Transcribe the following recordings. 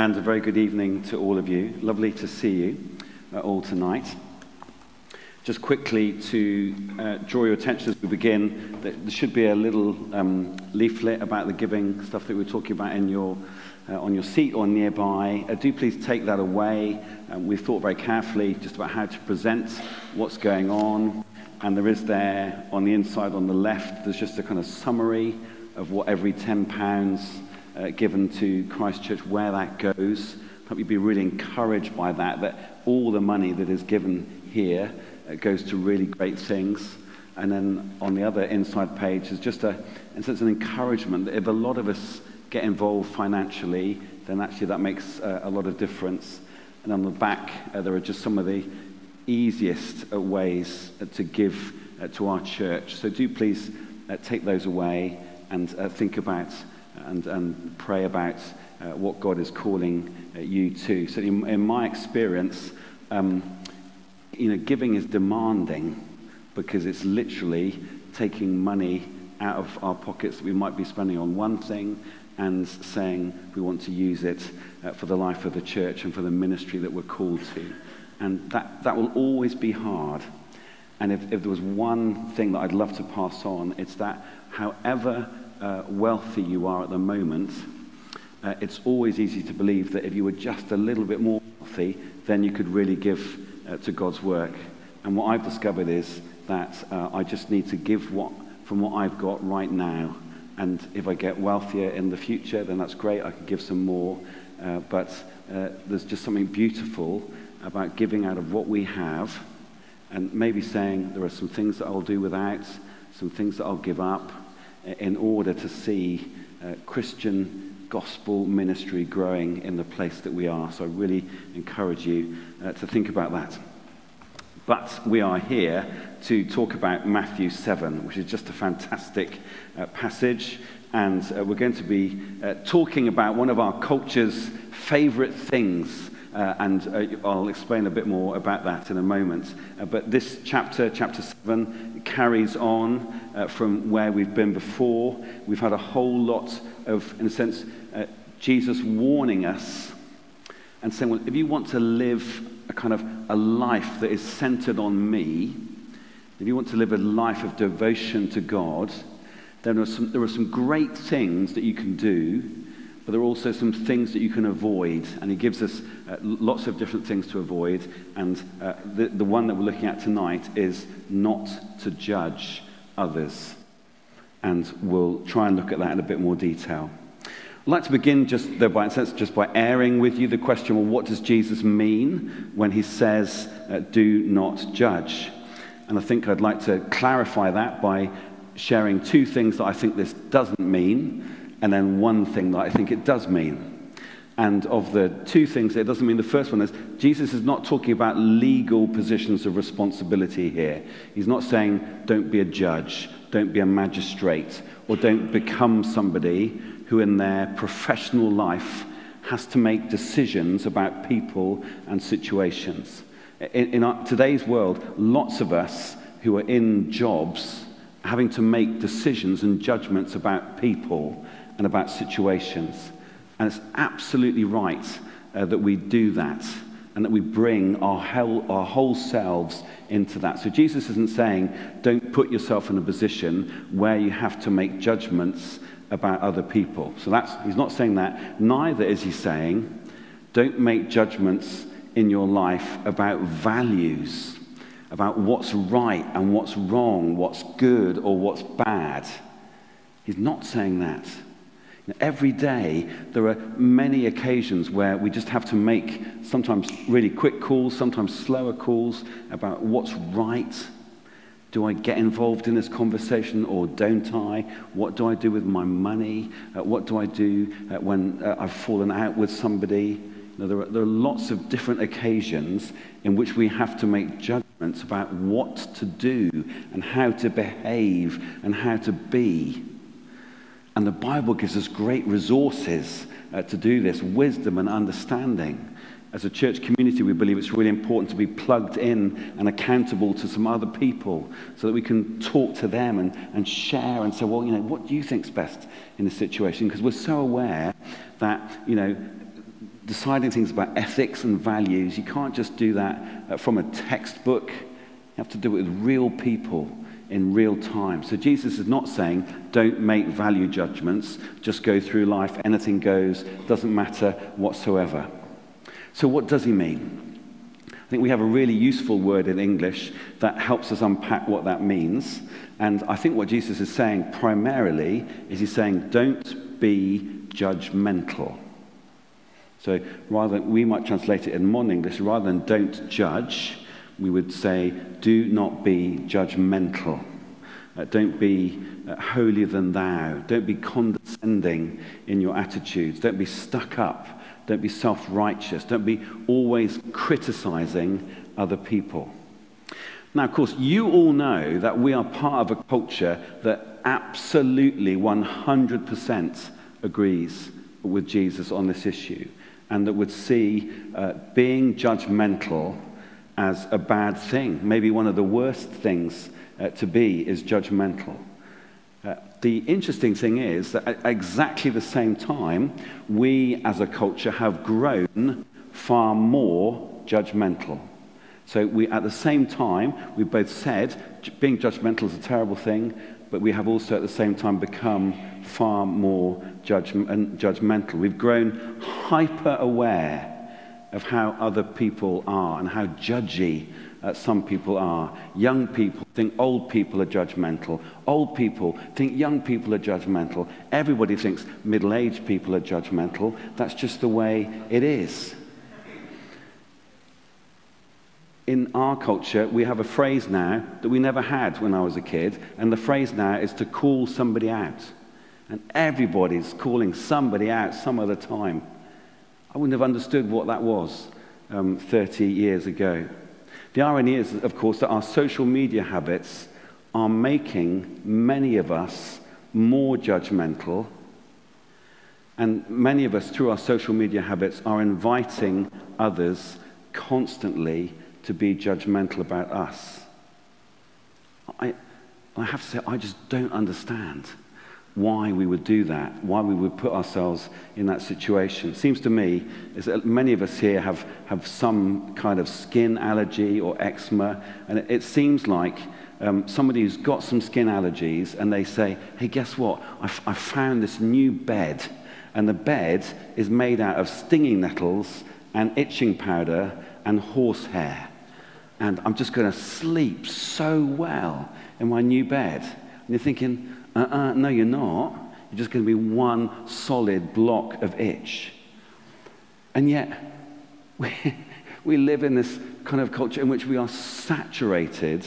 and a very good evening to all of you. Lovely to see you uh, all tonight. Just quickly to uh, draw your attention as we begin, there should be a little um, leaflet about the giving stuff that we we're talking about in your, uh, on your seat or nearby. Uh, do please take that away. Um, we've thought very carefully just about how to present what's going on. And there is there on the inside on the left, there's just a kind of summary of what every £10 uh, given to Christchurch, where that goes. I Hope you'd be really encouraged by that, that all the money that is given here uh, goes to really great things. And then on the other inside page is just a, and so it's an encouragement that if a lot of us get involved financially, then actually that makes uh, a lot of difference. And on the back, uh, there are just some of the easiest uh, ways uh, to give to our church. So do please take those away and think about and, and pray about what God is calling you to. So, in, in my experience, um, you know, giving is demanding because it's literally taking money out of our pockets that we might be spending on one thing and saying we want to use it uh, for the life of the church and for the ministry that we're called to. And that, that will always be hard. And if, if there was one thing that I'd love to pass on, it's that however uh, wealthy you are at the moment, uh, it's always easy to believe that if you were just a little bit more wealthy, then you could really give uh, to God's work. And what I've discovered is that uh, I just need to give what, from what I've got right now. And if I get wealthier in the future, then that's great. I can give some more. Uh, but there's just something beautiful about giving out of what we have and maybe saying there are some things that I'll do without, some things that I'll give up in order to see uh, Christian gospel ministry growing in the place that we are. So I really encourage you uh, to think about that. But we are here to talk about Matthew 7, which is just a fantastic uh, passage. And uh, we're going to be uh, talking about one of our culture's favorite things uh, and uh, I'll explain a bit more about that in a moment. Uh, but this chapter, chapter 7, carries on uh, from where we've been before. We've had a whole lot of, in a sense, uh, Jesus warning us and saying, well, if you want to live a kind of a life that is centered on me, if you want to live a life of devotion to God, then there are some, there are some great things that you can do but there are also some things that you can avoid. And he gives us uh, lots of different things to avoid. And uh, the, the one that we're looking at tonight is not to judge others. And we'll try and look at that in a bit more detail. I'd like to begin just, though, by just by airing with you the question well, what does Jesus mean when he says, uh, do not judge? And I think I'd like to clarify that by sharing two things that I think this doesn't mean and then one thing that I think it does mean. And of the two things, it doesn't mean the first one is Jesus is not talking about legal positions of responsibility here. He's not saying, don't be a judge, don't be a magistrate, or don't become somebody who in their professional life has to make decisions about people and situations. In, in our, today's world, lots of us who are in jobs having to make decisions and judgments about people and about situations. And it's absolutely right uh, that we do that and that we bring our whole, our whole selves into that. So Jesus isn't saying, don't put yourself in a position where you have to make judgments about other people. So that's, he's not saying that. Neither is he saying, don't make judgments in your life about values, about what's right and what's wrong, what's good or what's bad. He's not saying that. Every day, there are many occasions where we just have to make sometimes really quick calls, sometimes slower calls about what's right. Do I get involved in this conversation or don't I? What do I do with my money? Uh, what do I do uh, when uh, I've fallen out with somebody? You know, there, are, there are lots of different occasions in which we have to make judgments about what to do and how to behave and how to be. And the Bible gives us great resources uh, to do this wisdom and understanding. As a church community, we believe it's really important to be plugged in and accountable to some other people so that we can talk to them and, and share and say, well, you know, what do you think's best in this situation? Because we're so aware that, you know, deciding things about ethics and values, you can't just do that uh, from a textbook. You have to do it with real people in real time. So Jesus is not saying, don't make value judgments, just go through life, anything goes, doesn't matter whatsoever. So, what does he mean? I think we have a really useful word in English that helps us unpack what that means. And I think what Jesus is saying primarily is he's saying, don't be judgmental. So rather than, we might translate it in modern English, rather than don't judge, we would say, do not be judgmental. Uh, don't be uh, holier than thou. Don't be condescending in your attitudes. Don't be stuck up. Don't be self righteous. Don't be always criticizing other people. Now, of course, you all know that we are part of a culture that absolutely 100% agrees with Jesus on this issue and that would see uh, being judgmental as a bad thing. Maybe one of the worst things uh, to be is judgmental. Uh, the interesting thing is that at exactly the same time, we as a culture have grown far more judgmental. So we, at the same time, we both said being judgmental is a terrible thing, but we have also at the same time become far more judgmental. We've grown hyper aware of how other people are and how judgy uh, some people are. Young people think old people are judgmental. Old people think young people are judgmental. Everybody thinks middle aged people are judgmental. That's just the way it is. In our culture, we have a phrase now that we never had when I was a kid, and the phrase now is to call somebody out. And everybody's calling somebody out some other time. I wouldn't have understood what that was um, 30 years ago. The irony is, of course, that our social media habits are making many of us more judgmental. And many of us, through our social media habits, are inviting others constantly to be judgmental about us. I, I have to say, I just don't understand why we would do that, why we would put ourselves in that situation. It seems to me is that many of us here have, have some kind of skin allergy or eczema, and it, it seems like um, somebody who's got some skin allergies and they say, hey, guess what? I, f- I found this new bed, and the bed is made out of stinging nettles and itching powder and horsehair. And I'm just going to sleep so well in my new bed. And you're thinking, uh-uh, no, you're not. You're just going to be one solid block of itch. And yet, we, we live in this kind of culture in which we are saturated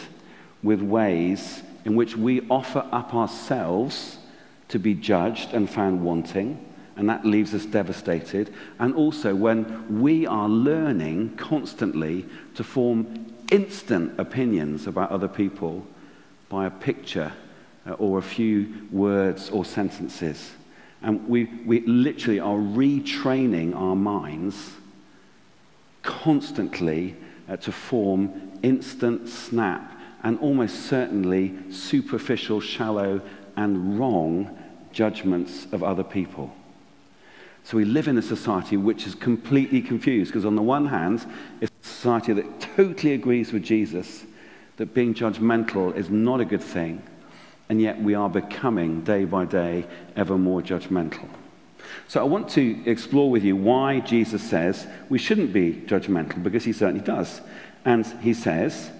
with ways in which we offer up ourselves to be judged and found wanting, and that leaves us devastated. And also when we are learning constantly to form instant opinions about other people by a picture uh, or a few words or sentences. And we, we literally are retraining our minds constantly uh, to form instant, snap, and almost certainly superficial, shallow, and wrong judgments of other people. So we live in a society which is completely confused because, on the one hand, it's a society that totally agrees with Jesus that being judgmental is not a good thing and yet we are becoming day by day ever more judgmental. So I want to explore with you why Jesus says we shouldn't be judgmental, because he certainly does. And he says,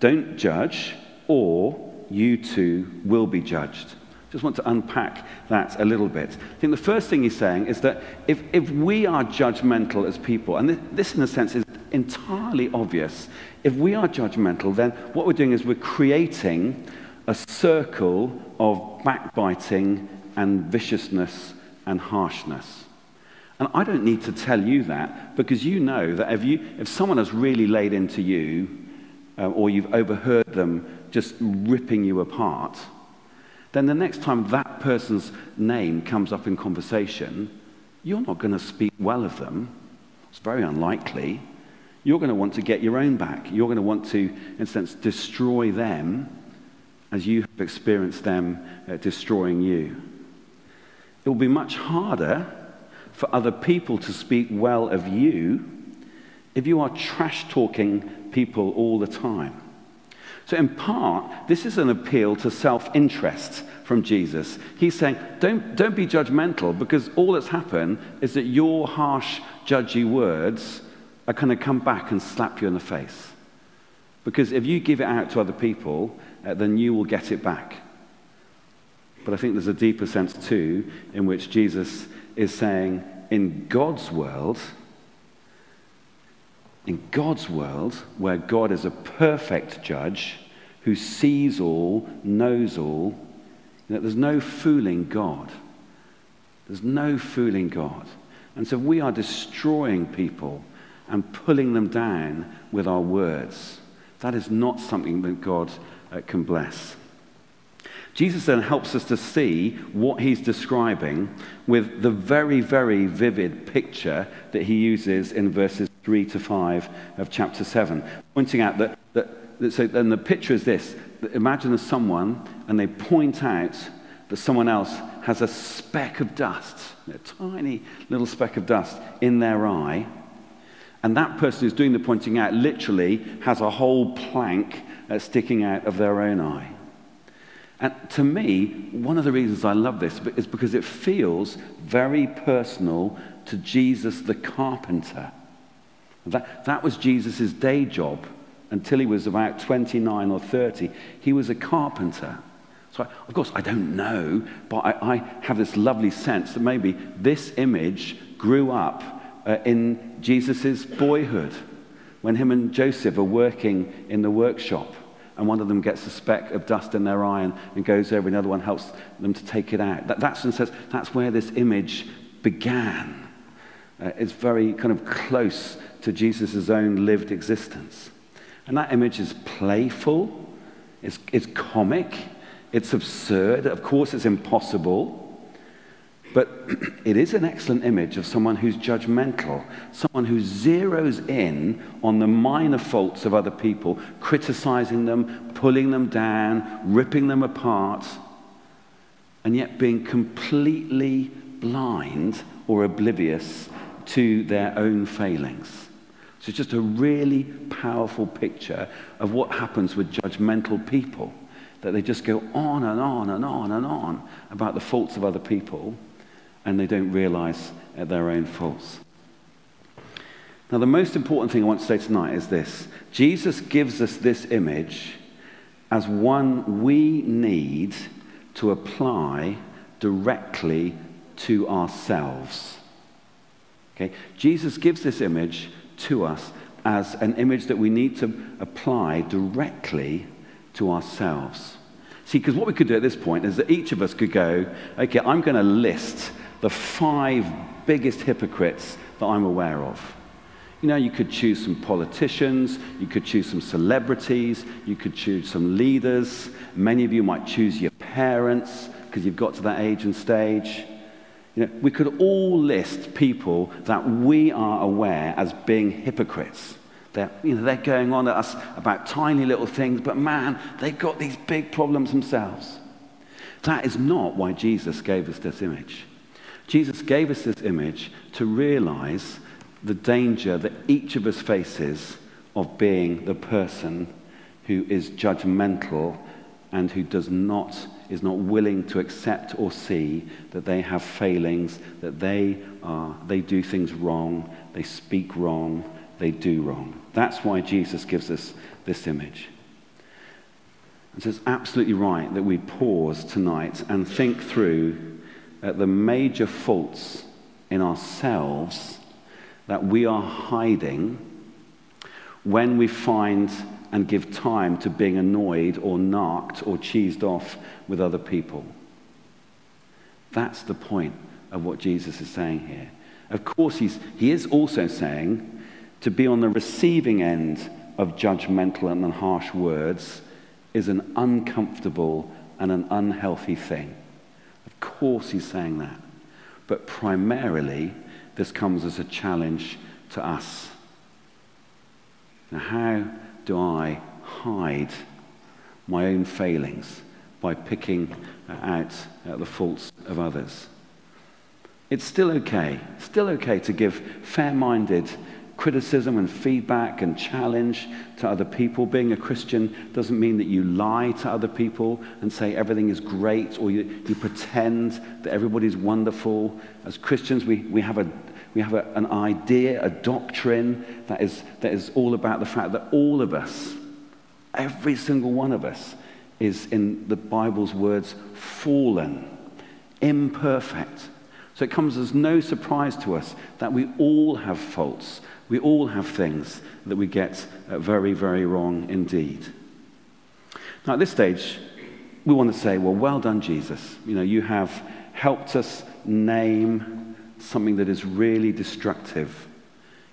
don't judge, or you too will be judged. Just want to unpack that a little bit. I think the first thing he's saying is that if, if we are judgmental as people, and this, this in a sense is entirely obvious, if we are judgmental, then what we're doing is we're creating a circle of backbiting and viciousness and harshness. And I don't need to tell you that because you know that if, you, if someone has really laid into you uh, or you've overheard them just ripping you apart, then the next time that person's name comes up in conversation, you're not going to speak well of them. It's very unlikely. You're going to want to get your own back. You're going to want to, in a sense, destroy them as you have experienced them uh, destroying you. It will be much harder for other people to speak well of you if you are trash talking people all the time. So, in part, this is an appeal to self interest from Jesus. He's saying, don't, don't be judgmental because all that's happened is that your harsh, judgy words are going to come back and slap you in the face. Because if you give it out to other people, uh, then you will get it back. But I think there's a deeper sense too in which Jesus is saying, in God's world, in God's world, where God is a perfect judge who sees all, knows all, you know, there's no fooling God. There's no fooling God. And so we are destroying people and pulling them down with our words. That is not something that God Uh, can bless. Jesus then helps us to see what he's describing with the very, very vivid picture that he uses in verses 3 to 5 of chapter 7, pointing out that, that, that so then the picture is this imagine there's someone and they point out that someone else has a speck of dust, a tiny little speck of dust in their eye. And that person who's doing the pointing out literally has a whole plank uh, sticking out of their own eye. And to me, one of the reasons I love this is because it feels very personal to Jesus the carpenter. That, that was Jesus' day job until he was about 29 or 30. He was a carpenter. So, of course, I don't know, but I, I have this lovely sense that maybe this image grew up uh, in Jesus' boyhood when him and Joseph are working in the workshop and one of them gets a speck of dust in their eye and, and goes over, and the other one helps them to take it out. That, that's, and says, that's where this image began. Uh, it's very kind of close to Jesus' own lived existence. And that image is playful, it's, it's comic, it's absurd. Of course, it's impossible. But it is an excellent image of someone who's judgmental, someone who zeroes in on the minor faults of other people, criticizing them, pulling them down, ripping them apart, and yet being completely blind or oblivious to their own failings. So it's just a really powerful picture of what happens with judgmental people, that they just go on and on and on and on about the faults of other people and they don't realize uh, their own faults. Now, the most important thing I want to say tonight is this Jesus gives us this image as one we need to apply directly to ourselves. Okay? Jesus gives this image to us as an image that we need to apply directly to ourselves. See, because what we could do at this point is that each of us could go, okay, I'm going to list the five biggest hypocrites that I'm aware of. You know, you could choose some politicians, you could choose some celebrities, you could choose some leaders. Many of you might choose your parents because you've got to that age and stage. You know, we could all list people that we are aware as being hypocrites. They're, you know, they're going on at us about tiny little things, but man, they've got these big problems themselves. That is not why Jesus gave us this image. Jesus gave us this image to realize the danger that each of us faces of being the person who is judgmental and who does not is not willing to accept or see that they have failings that they are they do things wrong they speak wrong they do wrong. That's why jesus gives us this image. And so it's absolutely right that we pause tonight and think through at the major faults in ourselves that we are hiding when we find and give time to being annoyed or narked or cheesed off with other people. That's the point of what Jesus is saying here. Of course, he's, he is also saying to be on the receiving end of judgmental and harsh words is an uncomfortable and an unhealthy thing course, he's saying that. But primarily, this comes as a challenge to us. Now, how do I hide my own failings by picking out uh, the faults of others? It's still okay, still okay to give fair minded criticism and feedback and challenge to other people. Being a Christian doesn't mean that you lie to other people and say everything is great or you, you pretend that everybody's wonderful. As Christians, we, we have, a, we have a, an idea, a doctrine that is, that is all about the fact that all of us, every single one of us, is, in the Bible's words, fallen, imperfect. So it comes as no surprise to us that we all have faults we all have things that we get uh, very, very wrong indeed. Now, at this stage, we want to say, well, well done, Jesus. You know, you have helped us name something that is really destructive.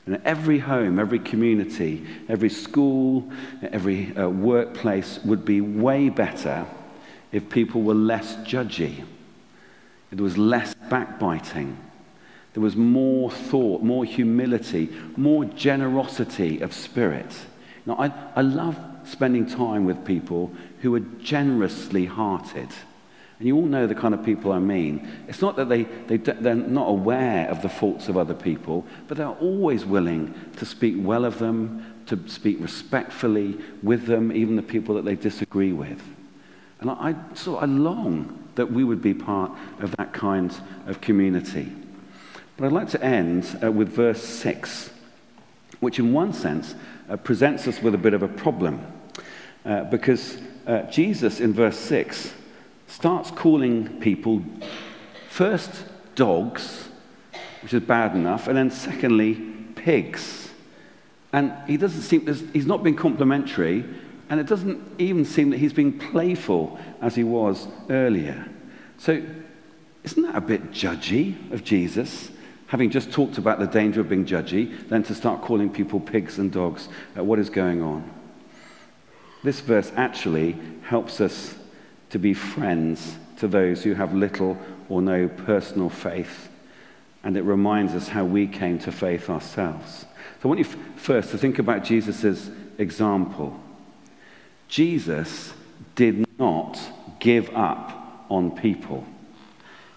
Know, every home, every community, every school, every uh, workplace would be way better if people were less judgy. It was less backbiting there was more thought, more humility, more generosity of spirit. Now, I, I love spending time with people who are generously hearted. And you all know the kind of people I mean. It's not that they, they, they're not aware of the faults of other people, but they're always willing to speak well of them, to speak respectfully with them, even the people that they disagree with. And I, I, so I long that we would be part of that kind of community. But I'd like to end uh, with verse 6, which, in one sense, uh, presents us with a bit of a problem. Uh, because uh, Jesus, in verse 6, starts calling people first dogs, which is bad enough, and then secondly, pigs. And he doesn't seem, he's not being complimentary, and it doesn't even seem that he's being playful as he was earlier. So, isn't that a bit judgy of Jesus? Having just talked about the danger of being judgy, then to start calling people pigs and dogs at what is going on. This verse actually helps us to be friends to those who have little or no personal faith. And it reminds us how we came to faith ourselves. So I want you first to think about Jesus' example. Jesus did not give up on people.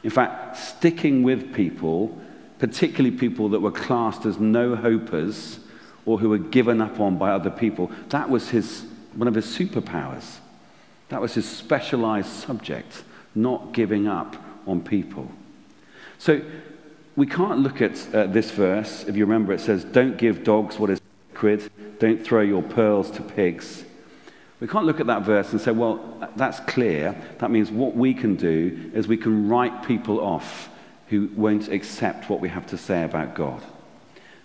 In fact, sticking with people particularly people that were classed as no hopers or who were given up on by other people. That was his, one of his superpowers. That was his specialized subject, not giving up on people. So we can't look at uh, this verse. If you remember, it says, Don't give dogs what is sacred, don't throw your pearls to pigs. We can't look at that verse and say, Well, that's clear. That means what we can do is we can write people off who won't accept what we have to say about God.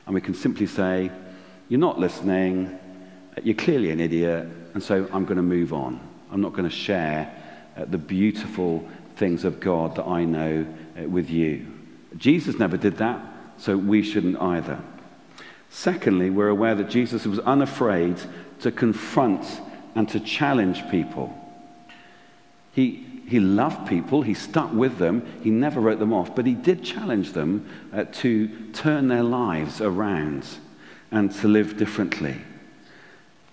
And we can simply say, You're not listening, you're clearly an idiot, and so I'm going to move on. I'm not going to share uh, the beautiful things of God that I know uh, with you. Jesus never did that, so we shouldn't either. Secondly, we're aware that Jesus was unafraid to confront and to challenge people. He, he loved people, he stuck with them, he never wrote them off, but he did challenge them uh, to turn their lives around and to live differently.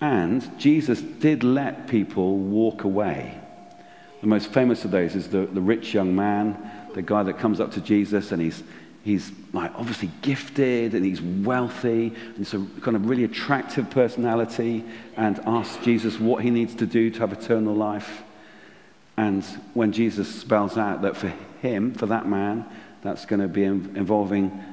And Jesus did let people walk away. The most famous of those is the, the rich young man, the guy that comes up to Jesus and he's, he's like obviously gifted and he's wealthy and he's a kind of really attractive personality and asks Jesus what he needs to do to have eternal life. And when Jesus spells out that for him, for that man, that's going to be involving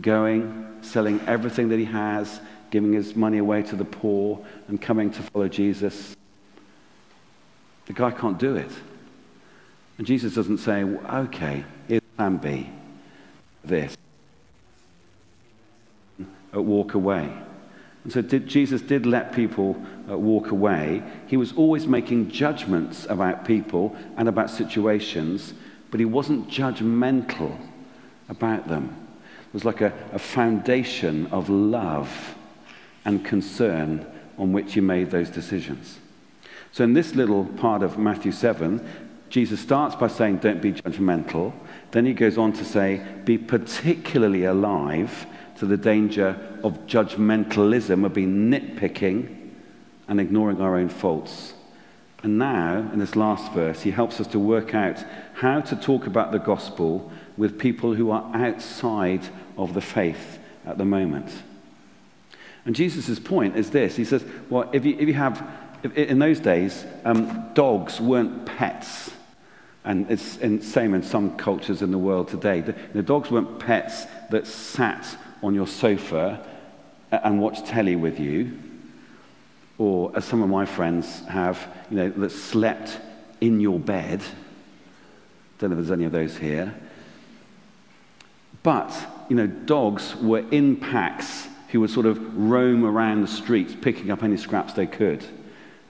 going, selling everything that he has, giving his money away to the poor, and coming to follow Jesus, the guy can't do it. And Jesus doesn't say, okay, here's plan B, this. Walk away. And so did, Jesus did let people walk away. He was always making judgments about people and about situations, but he wasn't judgmental about them. It was like a, a foundation of love and concern on which he made those decisions. So, in this little part of Matthew 7, Jesus starts by saying, Don't be judgmental. Then he goes on to say, Be particularly alive to the danger of judgmentalism, of being nitpicking and ignoring our own faults. And now, in this last verse, he helps us to work out how to talk about the gospel with people who are outside of the faith at the moment. And Jesus' point is this He says, Well, if you, if you have, if, in those days, um, dogs weren't pets. And it's the same in some cultures in the world today. The, the dogs weren't pets that sat on your sofa and watched telly with you or as some of my friends have, you know, that slept in your bed. Don't know if there's any of those here. But, you know, dogs were in packs who would sort of roam around the streets picking up any scraps they could.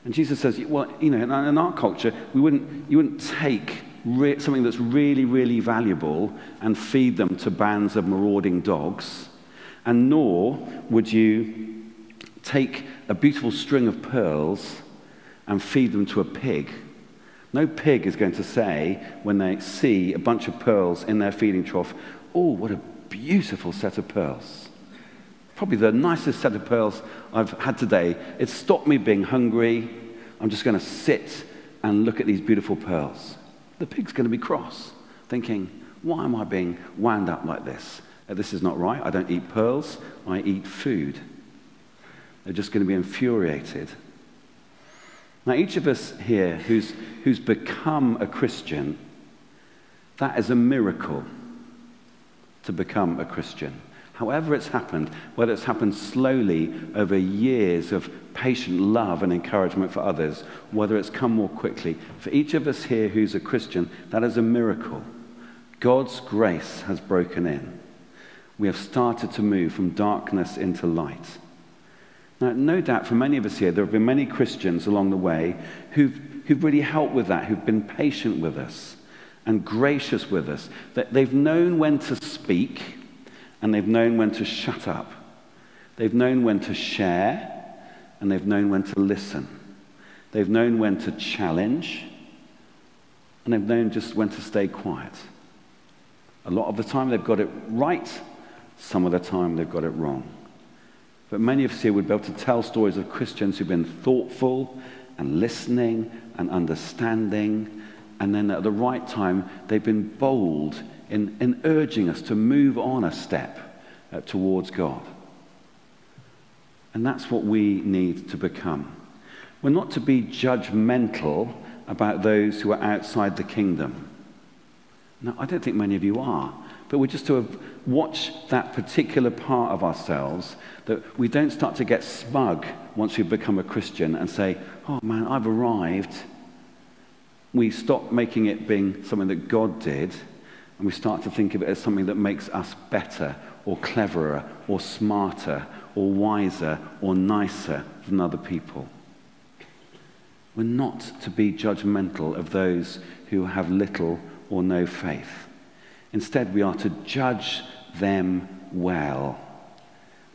And Jesus says, well, you know, in our culture, we wouldn't, you wouldn't take re- something that's really, really valuable and feed them to bands of marauding dogs. And nor would you take a beautiful string of pearls and feed them to a pig. No pig is going to say, when they see a bunch of pearls in their feeding trough, oh, what a beautiful set of pearls. Probably the nicest set of pearls I've had today. It stopped me being hungry. I'm just going to sit and look at these beautiful pearls. The pig's going to be cross, thinking, why am I being wound up like this? This is not right. I don't eat pearls, I eat food. They're just going to be infuriated. Now, each of us here who's, who's become a Christian, that is a miracle to become a Christian. However, it's happened, whether it's happened slowly over years of patient love and encouragement for others, whether it's come more quickly, for each of us here who's a Christian, that is a miracle. God's grace has broken in. We have started to move from darkness into light. Now, no doubt for many of us here, there have been many Christians along the way who've, who've really helped with that, who've been patient with us and gracious with us. That they've known when to speak and they've known when to shut up. They've known when to share and they've known when to listen. They've known when to challenge and they've known just when to stay quiet. A lot of the time they've got it right, some of the time they've got it wrong. But many of us here would be able to tell stories of Christians who've been thoughtful and listening and understanding. And then at the right time, they've been bold in, in urging us to move on a step uh, towards God. And that's what we need to become. We're not to be judgmental about those who are outside the kingdom. Now, I don't think many of you are. But we're just to watch that particular part of ourselves that we don't start to get smug once we become a Christian and say, oh man, I've arrived. We stop making it being something that God did and we start to think of it as something that makes us better or cleverer or smarter or wiser or nicer than other people. We're not to be judgmental of those who have little or no faith. Instead, we are to judge them well,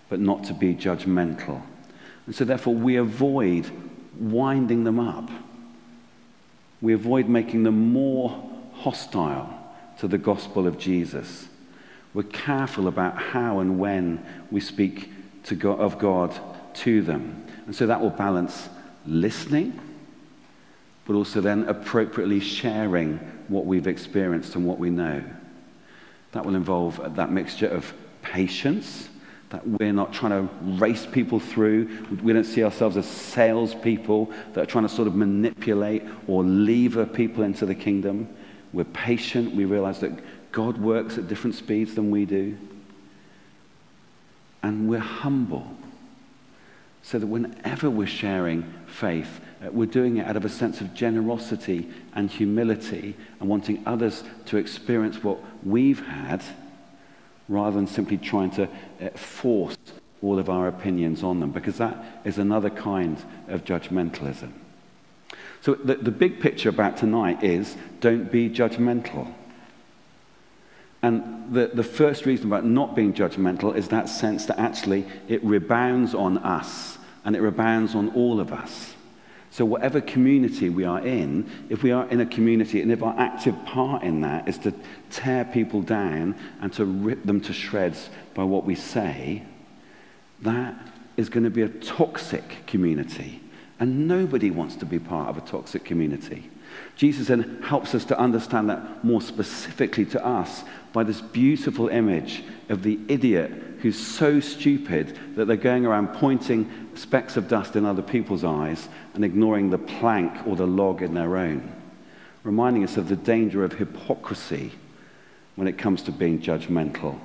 but not to be judgmental. And so, therefore, we avoid winding them up. We avoid making them more hostile to the gospel of Jesus. We're careful about how and when we speak God, of God to them. And so that will balance listening, but also then appropriately sharing what we've experienced and what we know. That will involve that mixture of patience, that we're not trying to race people through. We don't see ourselves as salespeople that are trying to sort of manipulate or lever people into the kingdom. We're patient. We realize that God works at different speeds than we do. And we're humble. So that whenever we're sharing faith, uh, we're doing it out of a sense of generosity and humility and wanting others to experience what we've had rather than simply trying to uh, force all of our opinions on them, because that is another kind of judgmentalism. So, the, the big picture about tonight is don't be judgmental. And the, the first reason about not being judgmental is that sense that actually it rebounds on us and it rebounds on all of us. So, whatever community we are in, if we are in a community and if our active part in that is to tear people down and to rip them to shreds by what we say, that is going to be a toxic community And nobody wants to be part of a toxic community. Jesus then helps us to understand that more specifically to us by this beautiful image of the idiot who's so stupid that they're going around pointing specks of dust in other people's eyes and ignoring the plank or the log in their own, reminding us of the danger of hypocrisy when it comes to being judgmental.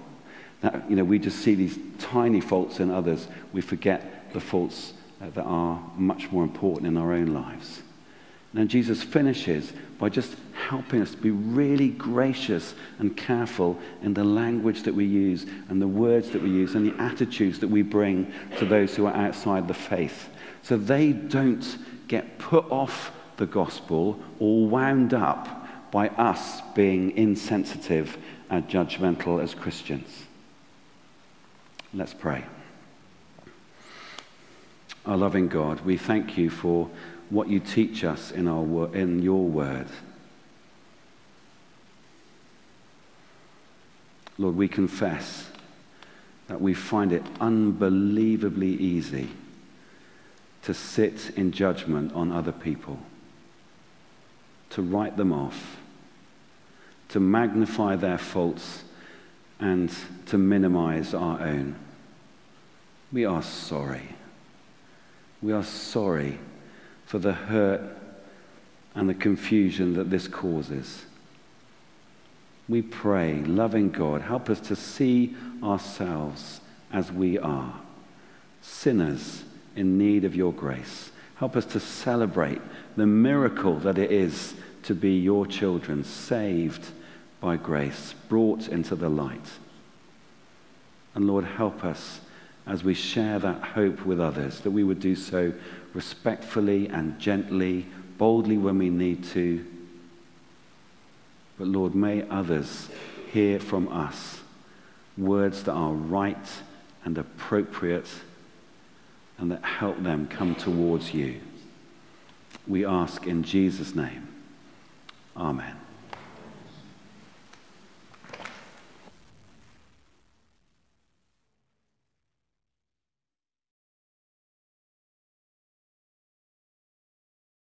That, you know, we just see these tiny faults in others, we forget the faults uh, that are much more important in our own lives. And Jesus finishes by just helping us to be really gracious and careful in the language that we use and the words that we use and the attitudes that we bring to those who are outside the faith. So they don't get put off the gospel or wound up by us being insensitive and judgmental as Christians. Let's pray. Our loving God, we thank you for what you teach us in, our, in your word. Lord, we confess that we find it unbelievably easy to sit in judgment on other people, to write them off, to magnify their faults, and to minimize our own. We are sorry. We are sorry for the hurt and the confusion that this causes. We pray, loving God, help us to see ourselves as we are, sinners in need of your grace. Help us to celebrate the miracle that it is to be your children, saved by grace, brought into the light. And Lord, help us as we share that hope with others, that we would do so respectfully and gently, boldly when we need to. But Lord, may others hear from us words that are right and appropriate and that help them come towards you. We ask in Jesus' name. Amen.